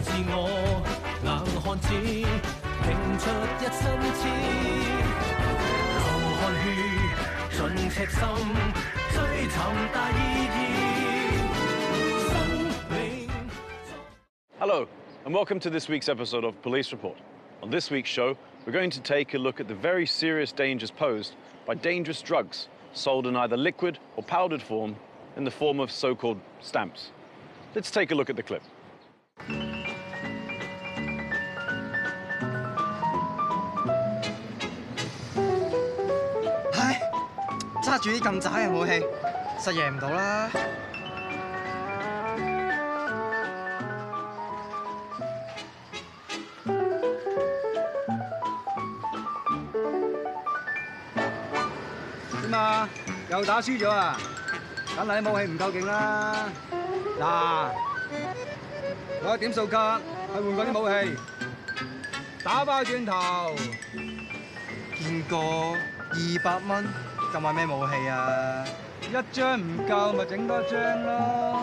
Hello and welcome to this week's episode of Police Report. On this week's show, we're going to take a look at the very serious dangers posed by dangerous drugs sold in either liquid or powdered form in the form of so-called stamps. Let's take a look at the clip. 揸住啲咁渣嘅武器，實赢唔到啦。點啊？又打輸咗啊！梗係啲武器唔夠勁啦。嗱，我點數格，去換嗰啲武器，打翻轉頭。見過二百蚊。咁買咩武器啊？一張唔夠咪整多張咯。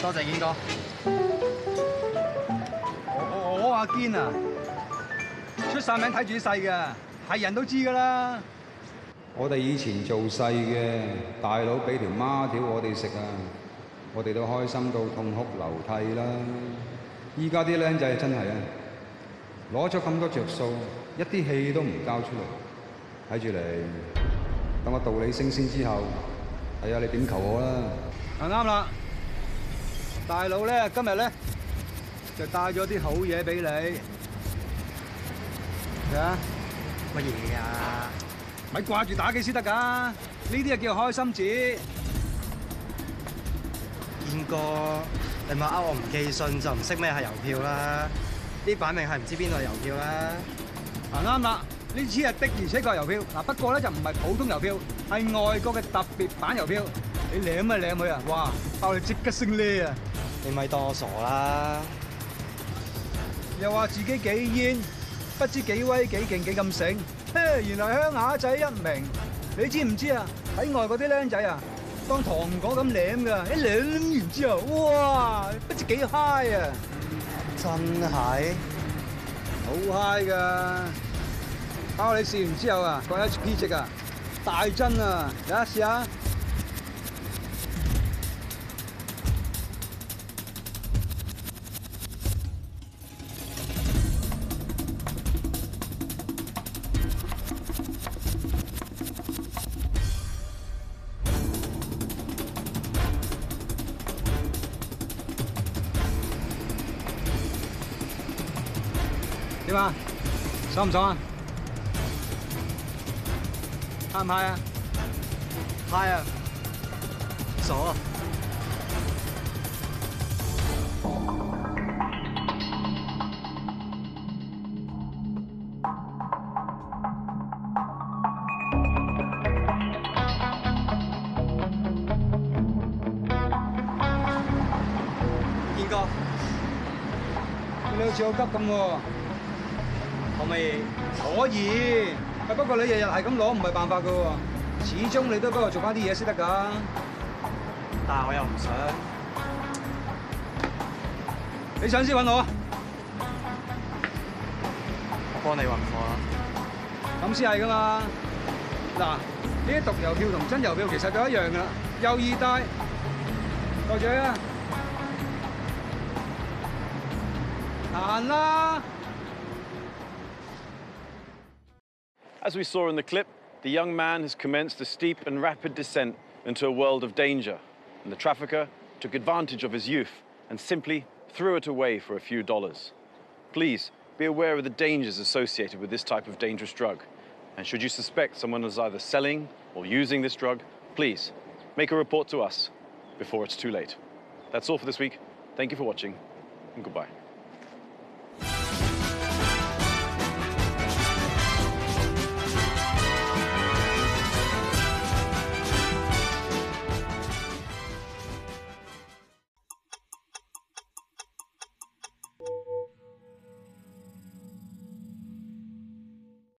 多謝堅哥。我我阿堅啊，出晒名睇住啲細嘅，係人都知㗎啦。我哋以前做細嘅，大佬俾條孖條我哋食啊！我哋都開心到痛哭流涕啦！依家啲僆仔真係啊，攞咗咁多着數，一啲氣都唔交出嚟，睇住嚟，等我道理升先之後，睇啊，你點求我啦？啱啦，大佬咧，今日咧就帶咗啲好嘢俾你。啊？乜嘢啊？咪掛住打機先得㗎！呢啲啊叫開心紙。邊你話呃我唔寄信就唔識咩係郵票啦。啲版名係唔知邊度郵票啦。嗱啱啦，呢次係的而且確郵票。嗱不過咧就唔係普通郵票，係外國嘅特別版郵票。你舐啊舐佢啊，哇爆你即刻升利啊！你咪多傻啦？又話自己幾煙，不知幾威幾勁幾咁醒。原來鄉下仔一名，你知唔知啊？喺外國啲僆仔啊！当糖果咁舐噶，一舐完之后，哇，不知几 high 啊！真系好 high 噶，包你试完之后啊，个 H P 值啊大增啊！大家试下！點啊？爽唔爽啊？啱唔啱啊？啱啊！走啊！健哥，你好似好急咁喎。可唔可以？可以，不過你日日系咁攞唔係辦法噶喎，始終你都不我做翻啲嘢先得㗎。但係我又唔想，你想先揾我，我幫你揾貨啊。咁先係噶嘛？嗱，呢啲毒郵票同真郵票其實都一樣㗎啦，又易帶，袋啊！行啦。As we saw in the clip, the young man has commenced a steep and rapid descent into a world of danger, and the trafficker took advantage of his youth and simply threw it away for a few dollars. Please be aware of the dangers associated with this type of dangerous drug. And should you suspect someone is either selling or using this drug, please make a report to us before it's too late. That's all for this week. Thank you for watching and goodbye.